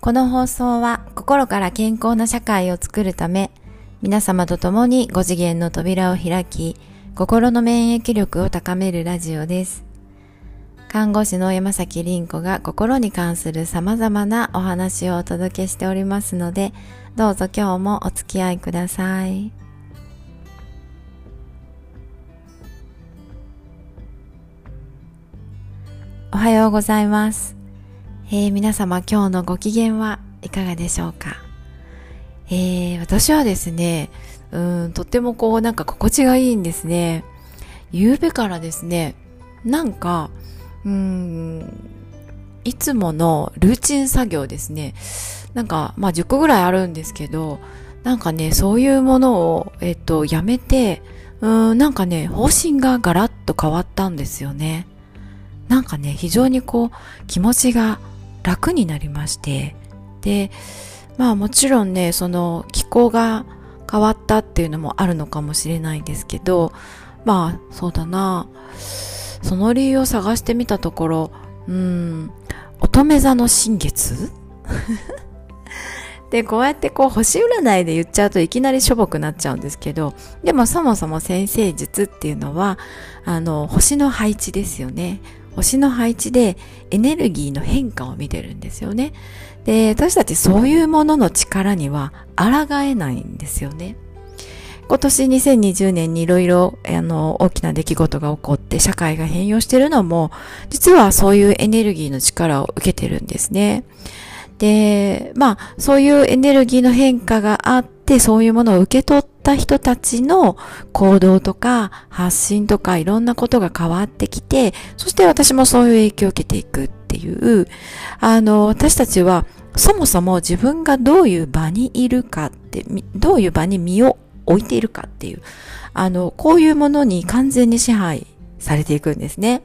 この放送は心から健康な社会を作るため、皆様と共に5次元の扉を開き、心の免疫力を高めるラジオです。看護師の山崎凛子が心に関する様々なお話をお届けしておりますので、どうぞ今日もお付き合いください。おはようございます。えー、皆様今日のご機嫌はいかがでしょうか、えー、私はですね、うん、とってもこうなんか心地がいいんですね。夕べからですね、なんか、うん、いつものルーチン作業ですね。なんか、まあ10個ぐらいあるんですけど、なんかね、そういうものを、えっと、やめて、うん、なんかね、方針がガラッと変わったんですよね。なんかね、非常にこう、気持ちが楽になりまして、で、まあもちろんね、その気候が変わったっていうのもあるのかもしれないですけど、まあそうだな、その理由を探してみたところ、うん、乙女座の新月。で、こうやってこう星占いで言っちゃうといきなりしょぼくなっちゃうんですけど、でもそもそも先生術っていうのは、あの、星の配置ですよね。星の配置でエネルギーの変化を見てるんですよね。で、私たちそういうものの力には抗えないんですよね。今年2020年にいろいろあの大きな出来事が起こって社会が変容してるのも実はそういうエネルギーの力を受けてるんですね。で、まあそういうエネルギーの変化があってそういうものを受け取った人たちの行動とか発信とかいろんなことが変わってきてそして私もそういう影響を受けていくっていうあの私たちはそもそも自分がどういう場にいるかってどういう場に身を置いているかっていう、あの、こういうものに完全に支配されていくんですね。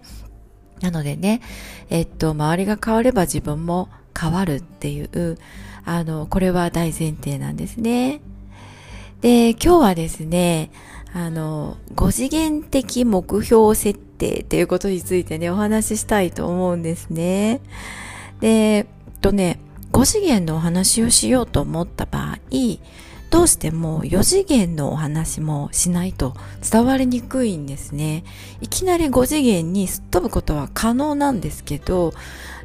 なのでね、えっと、周りが変われば自分も変わるっていう、あの、これは大前提なんですね。で、今日はですね、あの、5次元的目標設定っていうことについてね、お話ししたいと思うんですね。で、えっとね、5次元のお話をしようと思った場合、どうしても4次元のお話もしないと伝わりにくいんですね。いきなり5次元にすっ飛ぶことは可能なんですけど、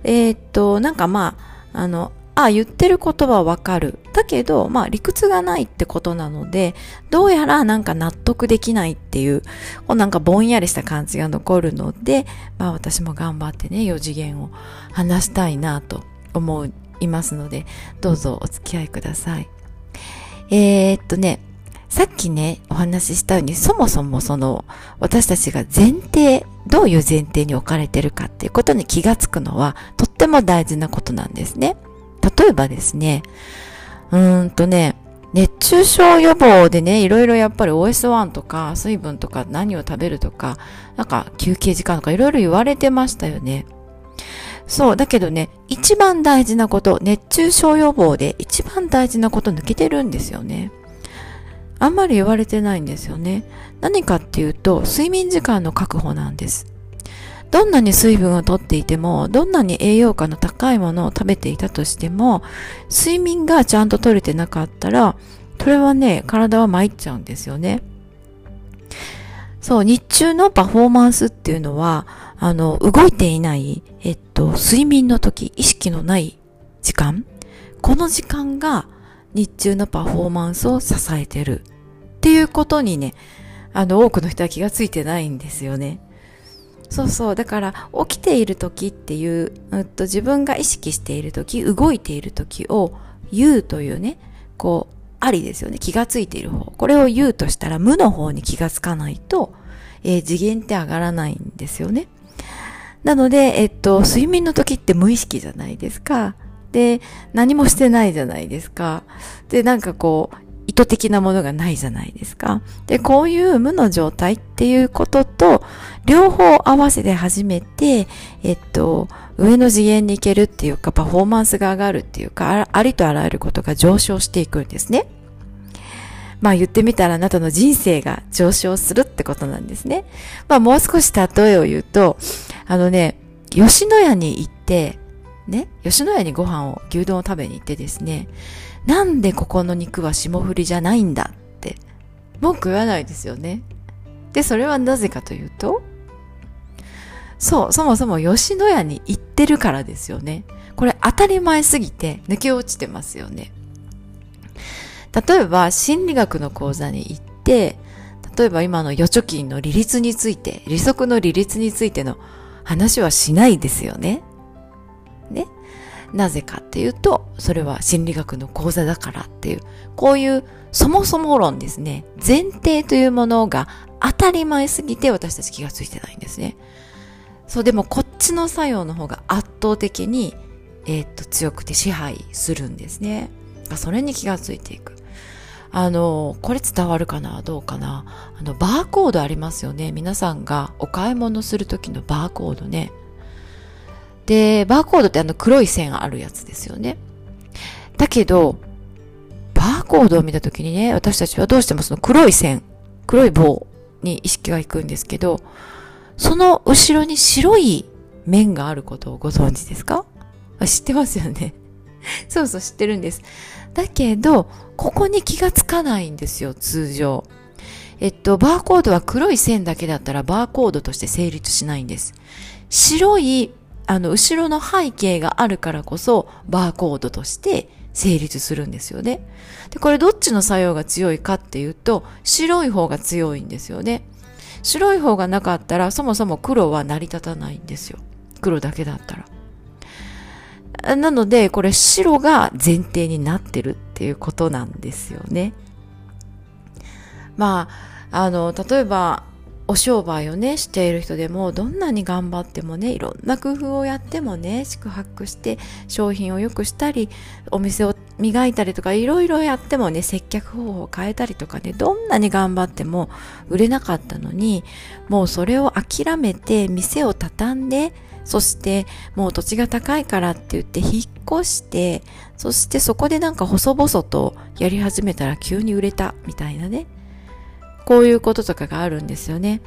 えー、っと、なんかまあ、あの、あ、言ってることはわかる。だけど、まあ理屈がないってことなので、どうやらなんか納得できないっていう、こうなんかぼんやりした感じが残るので、まあ私も頑張ってね、4次元を話したいなと思いますので、どうぞお付き合いください。えー、っとね、さっきね、お話ししたように、そもそもその、私たちが前提、どういう前提に置かれてるかっていうことに気がつくのは、とっても大事なことなんですね。例えばですね、うーんとね、熱中症予防でね、いろいろやっぱり OS1 とか水分とか何を食べるとか、なんか休憩時間とかいろいろ言われてましたよね。そう、だけどね、一番大事なこと、熱中症予防で一番大事なこと抜けてるんですよね。あんまり言われてないんですよね。何かっていうと、睡眠時間の確保なんです。どんなに水分をとっていても、どんなに栄養価の高いものを食べていたとしても、睡眠がちゃんと取れてなかったら、それはね、体は参っちゃうんですよね。そう、日中のパフォーマンスっていうのは、あの、動いていない、えっと、睡眠の時、意識のない時間、この時間が日中のパフォーマンスを支えてるっていうことにね、あの、多くの人は気がついてないんですよね。そうそう。だから、起きている時っていう、うんと、自分が意識している時、動いている時を、言うというね、こう、ありですよね。気がついている方。これを言うとしたら、無の方に気がつかないと、えー、次元って上がらないんですよね。なので、えっと、睡眠の時って無意識じゃないですか。で、何もしてないじゃないですか。で、なんかこう、意図的なものがないじゃないですか。で、こういう無の状態っていうことと、両方合わせて初めて、えっと、上の次元に行けるっていうか、パフォーマンスが上がるっていうか、ありとあらゆることが上昇していくんですね。まあ言ってみたらあなたの人生が上昇するってことなんですね。まあもう少し例えを言うと、あのね、吉野家に行って、ね、吉野家にご飯を、牛丼を食べに行ってですね、なんでここの肉は霜降りじゃないんだって、文句言わないですよね。で、それはなぜかというと、そう、そもそも吉野家に行ってるからですよね。これ当たり前すぎて抜け落ちてますよね。例えば心理学の講座に行って、例えば今の預貯金の利率について、利息の利率についての話はしないですよね。ね。なぜかっていうと、それは心理学の講座だからっていう、こういうそもそも論ですね。前提というものが当たり前すぎて私たち気がついてないんですね。そう、でもこっちの作用の方が圧倒的に、えー、っと、強くて支配するんですね。それに気がついていく。あの、これ伝わるかなどうかなあの、バーコードありますよね。皆さんがお買い物するときのバーコードね。で、バーコードってあの黒い線あるやつですよね。だけど、バーコードを見たときにね、私たちはどうしてもその黒い線、黒い棒に意識がいくんですけど、その後ろに白い面があることをご存知ですか？知ってますよね。そうそう知ってるんです。だけど、ここに気がつかないんですよ、通常。えっと、バーコードは黒い線だけだったらバーコードとして成立しないんです。白い、あの、後ろの背景があるからこそ、バーコードとして成立するんですよね。で、これどっちの作用が強いかっていうと、白い方が強いんですよね。白い方がなかったら、そもそも黒は成り立たないんですよ。黒だけだったら。なので、これ白が前提になってるっていうことなんですよね。まあ、あの、例えば、お商売をね、している人でも、どんなに頑張ってもね、いろんな工夫をやってもね、宿泊して商品を良くしたり、お店を磨いたりとか、いろいろやってもね、接客方法を変えたりとかね、どんなに頑張っても売れなかったのに、もうそれを諦めて店を畳んで、そしてもう土地が高いからって言って引っ越して、そしてそこでなんか細々とやり始めたら急に売れたみたいなね。こういうこととかがあるんですよね。やっ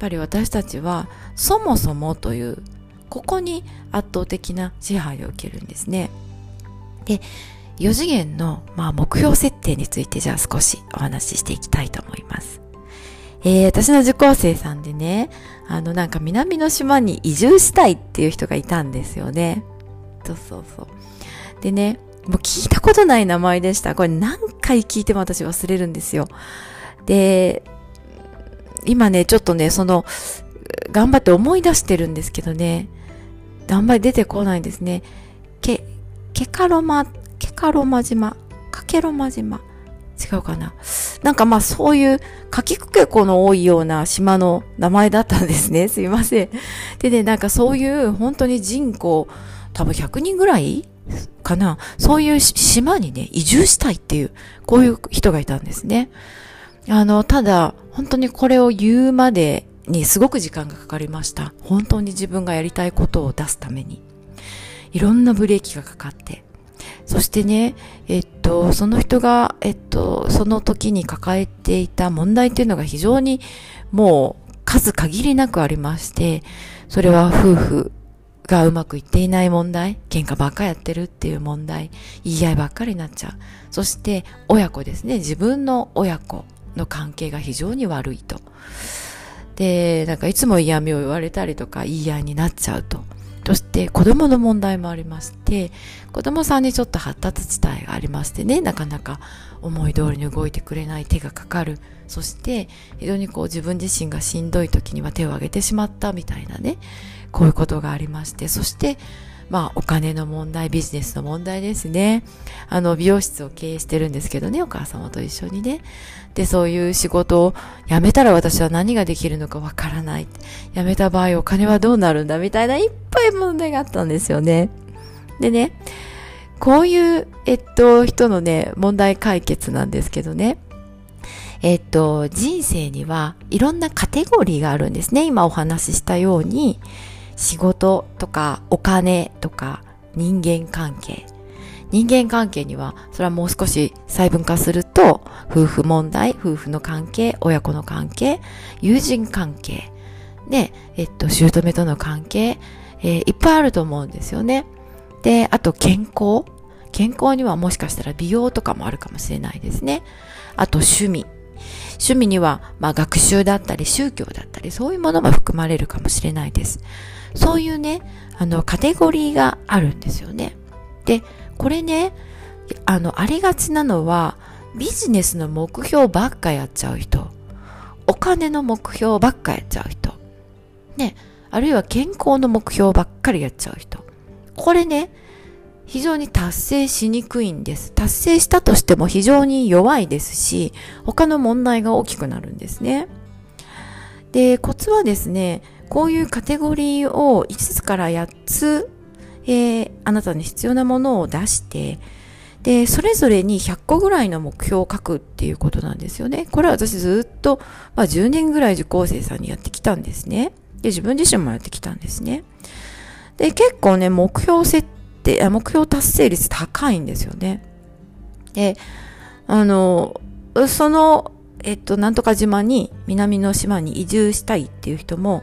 ぱり私たちはそもそもという、ここに圧倒的な支配を受けるんですね。で、4次元の、まあ、目標設定についてじゃあ少しお話ししていきたいと思います。えー、私の受講生さんでね、あのなんか南の島に移住したいっていう人がいたんですよね。そうそうそう。でね、もう聞いたことない名前でした。これ何回聞いても私忘れるんですよ。で、今ね、ちょっとね、その、頑張って思い出してるんですけどね、あんまり出てこないんですね。け、ケカロマ、ケカロマ島、カケロマ島。違うかな。なんかまあそういうかきくけこの多いような島の名前だったんですね。すいません。でね、なんかそういう本当に人口多分100人ぐらい？かな？そういう島にね、移住したいっていう、こういう人がいたんですね。あの、ただ、本当にこれを言うまでにすごく時間がかかりました。本当に自分がやりたいことを出すために。いろんなブレーキがかかって。そしてね、えっと、その人が、えっと、その時に抱えていた問題っていうのが非常にもう数限りなくありまして、それは夫婦がうまくいっていない問題、喧嘩ばっかやってるっていう問題、言い合いばっかりになっちゃう。そして親子ですね、自分の親子の関係が非常に悪いと。で、なんかいつも嫌味を言われたりとか言い合いになっちゃうと。そして子供の問題もありまして、子供さんにちょっと発達地帯がありましてね、なかなか思い通りに動いてくれない手がかかる。そして非常にこう自分自身がしんどい時には手を挙げてしまったみたいなね、こういうことがありまして、そしてまあ、お金の問題、ビジネスの問題ですね。あの、美容室を経営してるんですけどね、お母様と一緒にね。で、そういう仕事を辞めたら私は何ができるのかわからない。辞めた場合お金はどうなるんだみたいないっぱい問題があったんですよね。でね、こういう、えっと、人のね、問題解決なんですけどね。えっと、人生にはいろんなカテゴリーがあるんですね。今お話ししたように、仕事とかお金とか人間関係。人間関係には、それはもう少し細分化すると、夫婦問題、夫婦の関係、親子の関係、友人関係、ね、えっと、姑との関係、えー、いっぱいあると思うんですよね。で、あと健康。健康にはもしかしたら美容とかもあるかもしれないですね。あと趣味。趣味には、まあ学習だったり宗教だったりそういうものも含まれるかもしれないです。そういうね、あの、カテゴリーがあるんですよね。で、これね、あの、ありがちなのは、ビジネスの目標ばっかやっちゃう人。お金の目標ばっかやっちゃう人。ね、あるいは健康の目標ばっかりやっちゃう人。これね、非常に達成しにくいんです。達成したとしても非常に弱いですし、他の問題が大きくなるんですね。で、コツはですね、こういうカテゴリーを5つから8つ、えー、あなたに必要なものを出して、で、それぞれに100個ぐらいの目標を書くっていうことなんですよね。これは私ずっと、まあ、10年ぐらい受講生さんにやってきたんですね。で、自分自身もやってきたんですね。で、結構ね、目標設定、目標達成率高いんですよね。で、あの、その、えっと、なんとか島に、南の島に移住したいっていう人も、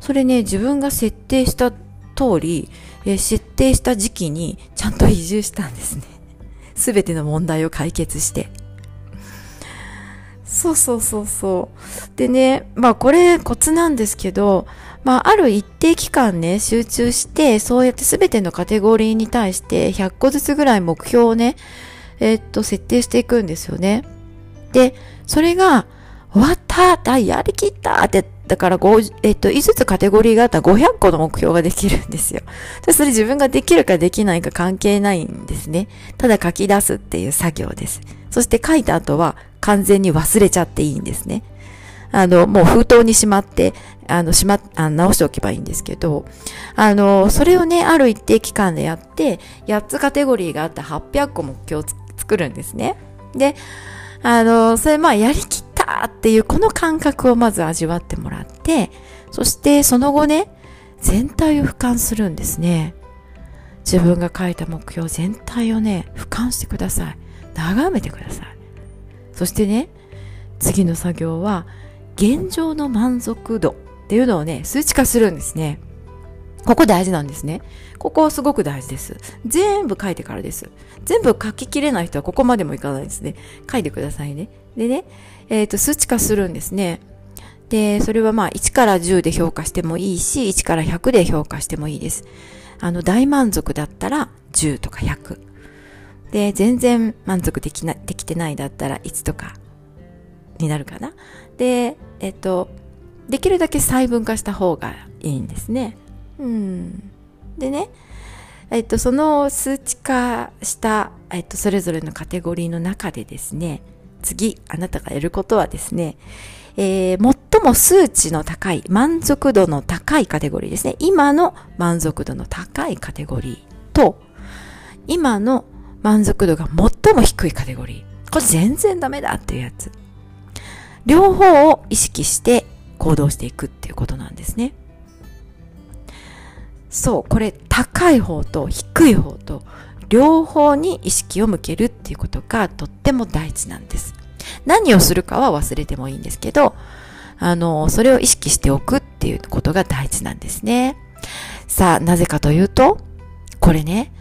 それね、自分が設定した通り、え設定した時期にちゃんと移住したんですね。すべての問題を解決して。そうそうそうそう。でね、まあこれコツなんですけど、まあある一定期間ね、集中して、そうやってすべてのカテゴリーに対して100個ずつぐらい目標をね、えー、っと、設定していくんですよね。で、それが、終わったやりきったってだから、えっと、5つカテゴリーがあったら500個の目標ができるんですよ。それ自分ができるかできないか関係ないんですね。ただ書き出すっていう作業です。そして書いた後は完全に忘れちゃっていいんですね。あの、もう封筒にしまって、あの、しま、あ直しておけばいいんですけど、あの、それをね、ある一定期間でやって、8つカテゴリーがあった800個目標を作るんですね。で、あの、それまあやりきったっていうこの感覚をまず味わってもらって、そしてその後ね、全体を俯瞰するんですね。自分が書いた目標全体をね、俯瞰してください。眺めてください。そしてね、次の作業は、現状の満足度っていうのをね、数値化するんですね。ここ大事なんですね。ここすごく大事です。全部書いてからです。全部書ききれない人はここまでもいかないですね。書いてくださいね。でね、えっ、ー、と、数値化するんですね。で、それはまあ1から10で評価してもいいし、1から100で評価してもいいです。あの、大満足だったら10とか100。で、全然満足できな、できてないだったら1とかになるかな。で、えっ、と、できるだけ細分化した方がいいんですね。うん。でね、えっと、その数値化した、えっと、それぞれのカテゴリーの中でですね、次、あなたがやることはですね、えー、最も数値の高い、満足度の高いカテゴリーですね。今の満足度の高いカテゴリーと、今の満足度が最も低いカテゴリー。これ全然ダメだっていうやつ。両方を意識して行動していくっていうことなんですね。そう、これ高い方と低い方と両方に意識を向けるっていうことがとっても大事なんです。何をするかは忘れてもいいんですけど、あの、それを意識しておくっていうことが大事なんですね。さあ、なぜかというと、これね、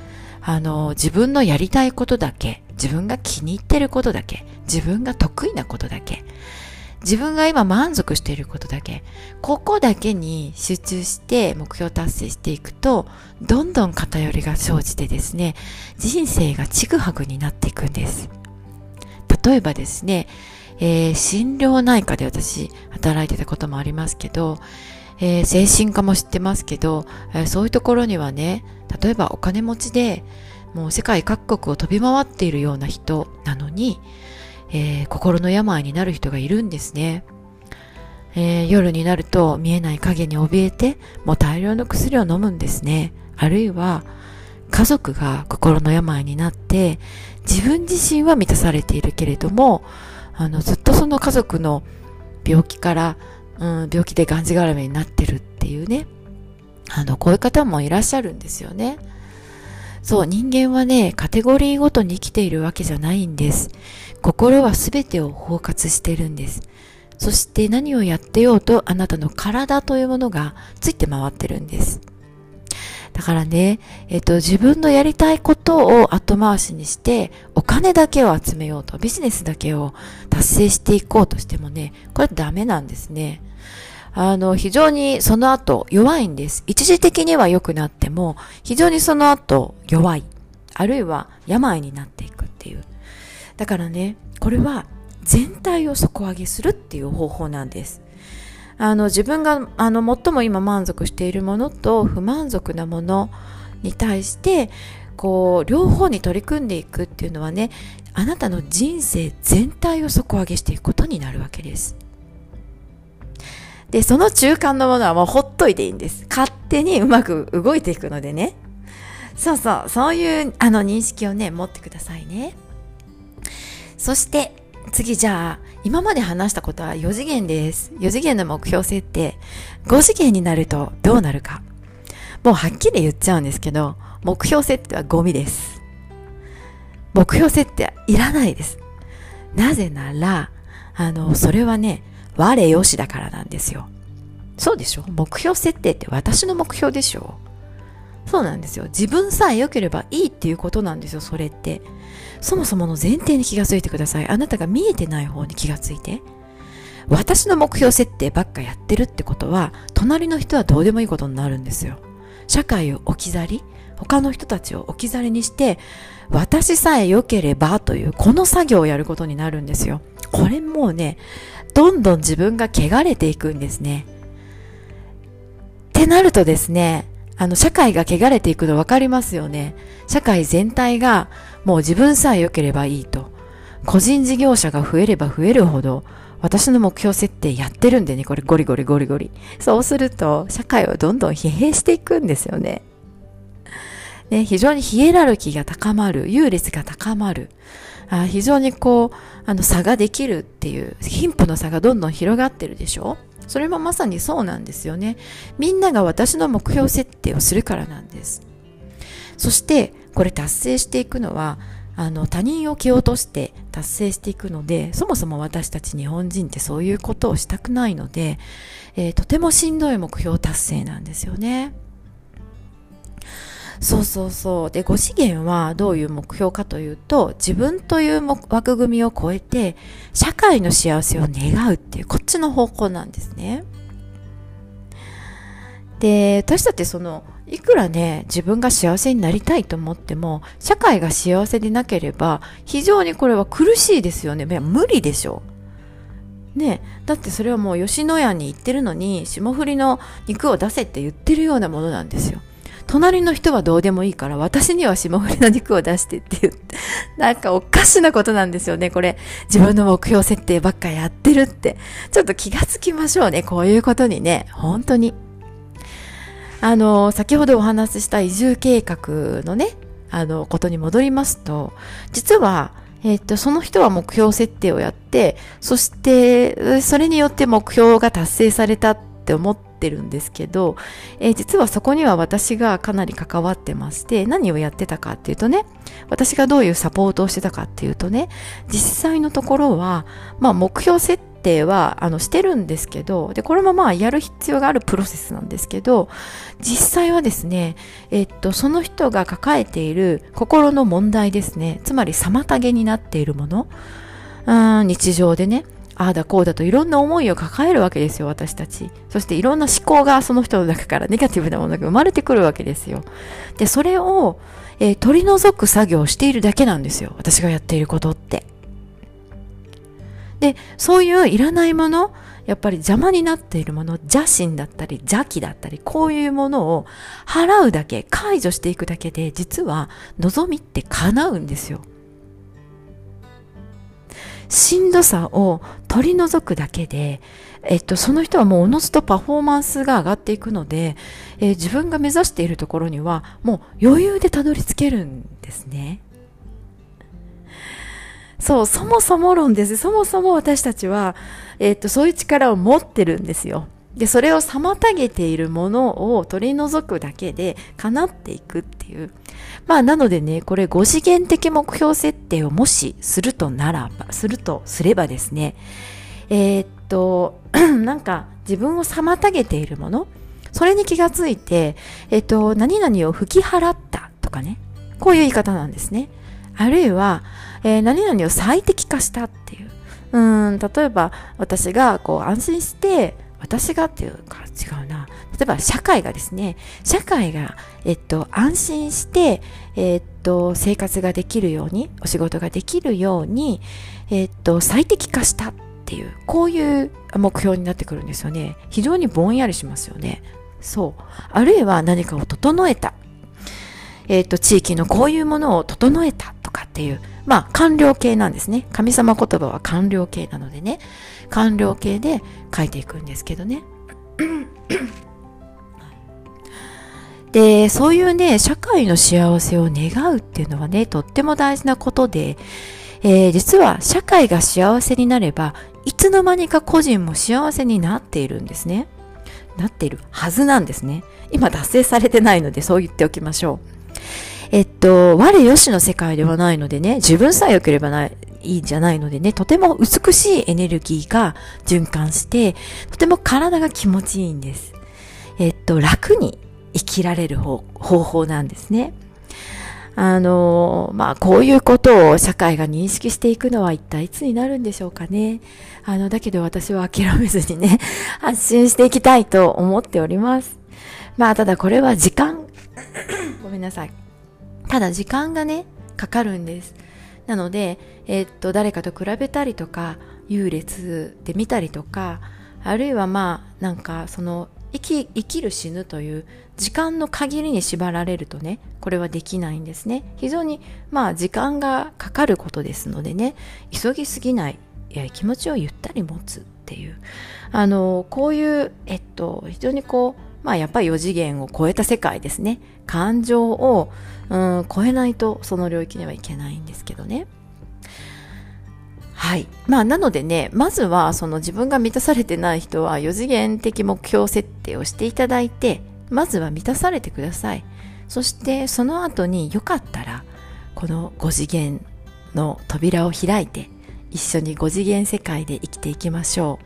あの、自分のやりたいことだけ、自分が気に入ってることだけ、自分が得意なことだけ、自分が今満足していることだけ、ここだけに集中して目標達成していくと、どんどん偏りが生じてですね、人生がちぐはぐになっていくんです。例えばですね、えー、心療内科で私働いてたこともありますけど、えー、精神科も知ってますけど、えー、そういうところにはね、例えばお金持ちで、もう世界各国を飛び回っているような人なのに、えー、心の病になる人がいるんですね。えー、夜になると見えない影に怯えて、もう大量の薬を飲むんですね。あるいは、家族が心の病になって、自分自身は満たされているけれども、あの、ずっとその家族の病気から、うん、病気でがんじがらめになってるっていうね。あの、こういう方もいらっしゃるんですよね。そう、人間はね、カテゴリーごとに生きているわけじゃないんです。心は全てを包括してるんです。そして何をやってようとあなたの体というものがついて回ってるんです。だからね、えっと、自分のやりたいことを後回しにして、お金だけを集めようと、ビジネスだけを達成していこうとしてもね、これダメなんですね。あの、非常にその後弱いんです。一時的には良くなっても、非常にその後弱い。あるいは病になっていくっていう。だからね、これは全体を底上げするっていう方法なんです。あの、自分が、あの、最も今満足しているものと不満足なものに対して、こう、両方に取り組んでいくっていうのはね、あなたの人生全体を底上げしていくことになるわけです。で、その中間のものはもうほっといていいんです。勝手にうまく動いていくのでね。そうそう、そういうあの認識をね、持ってくださいね。そして、次じゃあ、今まで話したことは4次元です。4次元の目標設定。5次元になるとどうなるか。もうはっきり言っちゃうんですけど、目標設定はゴミです。目標設定はいらないです。なぜなら、あの、それはね、我よしだからなんですよ。そうでしょ？目標設定って私の目標でしょ？そうなんですよ。自分さえ良ければいいっていうことなんですよ、それって。そもそもの前提に気がついてください。あなたが見えてない方に気がついて。私の目標設定ばっかやってるってことは、隣の人はどうでもいいことになるんですよ。社会を置き去り、他の人たちを置き去りにして、私さえ良ければというこの作業をやることになるんですよ。これもうね、どんどん自分が汚れていくんですね。ってなるとですね、あの、社会が汚れていくの分かりますよね。社会全体がもう自分さえ良ければいいと。個人事業者が増えれば増えるほど、私の目標設定やってるんでね、これゴリゴリゴリゴリ。そうすると、社会はどんどん疲弊していくんですよね。ね、非常にヒエラルキーが高まる、優劣が高まる。あ非常にこう、あの、差ができるっていう、貧富の差がどんどん広がってるでしょ？それもまさにそうなんですよね。みんなが私の目標設定をするからなんです。そして、これ達成していくのは、あの、他人を蹴落として達成していくので、そもそも私たち日本人ってそういうことをしたくないので、えー、とてもしんどい目標達成なんですよね。そうそうそう。で、5次元はどういう目標かというと、自分という枠組みを超えて、社会の幸せを願うっていう、こっちの方向なんですね。で、私だってその、いくらね、自分が幸せになりたいと思っても、社会が幸せでなければ、非常にこれは苦しいですよね。いや、無理でしょ。ねだってそれはもう吉野家に行ってるのに、霜降りの肉を出せって言ってるようなものなんですよ。隣の人はどうでもいいから、私には霜降りの肉を出してって言って、なんかおかしなことなんですよね、これ。自分の目標設定ばっかやってるって。ちょっと気がつきましょうね、こういうことにね、本当に。あの、先ほどお話しした移住計画のね、あの、ことに戻りますと、実は、えっ、と、その人は目標設定をやって、そして、それによって目標が達成されたって思っってるんですけど、えー、実はそこには私がかなり関わってまして何をやってたかっていうとね私がどういうサポートをしてたかっていうとね実際のところは、まあ、目標設定はあのしてるんですけどでこれもまあやる必要があるプロセスなんですけど実際はですね、えっと、その人が抱えている心の問題ですねつまり妨げになっているものうん日常でねああだこうだといろんな思いを抱えるわけですよ、私たち。そしていろんな思考がその人の中からネガティブなものが生まれてくるわけですよ。で、それを、えー、取り除く作業をしているだけなんですよ、私がやっていることって。で、そういういらないもの、やっぱり邪魔になっているもの、邪心だったり邪気だったり、こういうものを払うだけ、解除していくだけで、実は望みって叶うんですよ。しんどさを取り除くだけで、えっと、その人はもうおのずとパフォーマンスが上がっていくので、えー、自分が目指しているところにはもう余裕でたどり着けるんですね。そう、そもそも論です。そもそも私たちは、えっと、そういう力を持ってるんですよ。で、それを妨げているものを取り除くだけで叶っていくっていう。まあ、なのでね、これ5次元的目標設定をもしするとならば、するとすればですね、えー、っと、なんか自分を妨げているもの、それに気がついて、えっと、何々を吹き払ったとかね。こういう言い方なんですね。あるいは、えー、何々を最適化したっていう。うん、例えば私がこう安心して、私がっていうか違うな。例えば社会がですね、社会が、えっと、安心して、えっと、生活ができるように、お仕事ができるように、えっと、最適化したっていう、こういう目標になってくるんですよね。非常にぼんやりしますよね。そう。あるいは何かを整えた。えっと、地域のこういうものを整えたとかっていう、まあ、完了形なんですね。神様言葉は完了形なのでね、完了形で書いていくんですけどね。で、そういうね、社会の幸せを願うっていうのはね、とっても大事なことで、えー、実は社会が幸せになれば、いつの間にか個人も幸せになっているんですね。なっているはずなんですね。今達成されてないのでそう言っておきましょう。えっと、我よしの世界ではないのでね、自分さえ良ければない、いいんじゃないのでね、とても美しいエネルギーが循環して、とても体が気持ちいいんです。えっと、楽に生きられる方法なんですね。あの、まあ、こういうことを社会が認識していくのは一体いつになるんでしょうかね。あの、だけど私は諦めずにね、発信していきたいと思っております。まあ、ただこれは時間、ごめんなさい。ただ時間がね、かかるんです。なので、えー、っと、誰かと比べたりとか、優劣で見たりとか、あるいはまあ、なんかその生き生きる死ぬという時間の限りに縛られるとねこれはできないんですね。非常にまあ時間がかかることですのでね急ぎすぎないいや気持ちをゆったり持つっていう。あのこういうえっと非常にこうまあやっぱり4次元を超えた世界ですね。感情を、うん、超えないとその領域にはいけないんですけどね。はい。まあ、なのでね、まずは、その自分が満たされてない人は、4次元的目標設定をしていただいて、まずは満たされてください。そして、その後によかったら、この5次元の扉を開いて、一緒に5次元世界で生きていきましょう。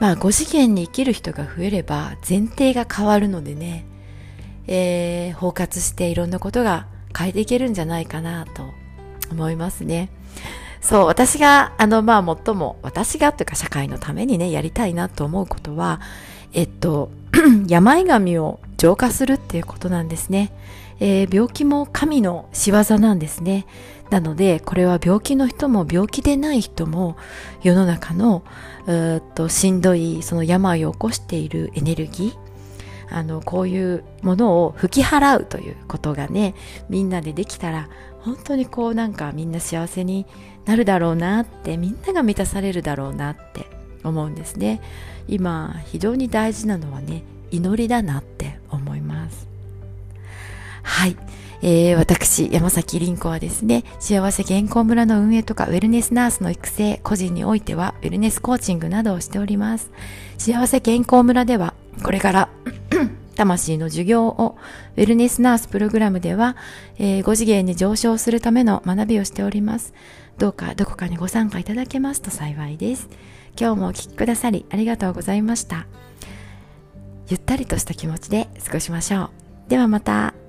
まあ、5次元に生きる人が増えれば、前提が変わるのでね、えー、包括していろんなことが変えていけるんじゃないかなと思いますね。そう、私が、あの、まあ、最も、私がというか社会のためにね、やりたいなと思うことは、えっと、病神を浄化するっていうことなんですね。えー、病気も神の仕業なんですね。なので、これは病気の人も病気でない人も世の中のうっとしんどいその病を起こしているエネルギー、あの、こういうものを吹き払うということがね、みんなでできたら、本当にこうなんかみんな幸せになるだろうなってみんなが満たされるだろうなって思うんですね。今非常に大事なのはね祈りだなって思います。はい、えー、私山崎凛子はですね幸せ健康村の運営とかウェルネスナースの育成個人においてはウェルネスコーチングなどをしております。幸せ健康村ではこれから 魂の授業をウェルネスナースプログラムでは、えー、5次元に上昇するための学びをしております。どうかどこかにご参加いただけますと幸いです。今日もお聴きくださりありがとうございました。ゆったりとした気持ちで過ごしましょう。ではまた。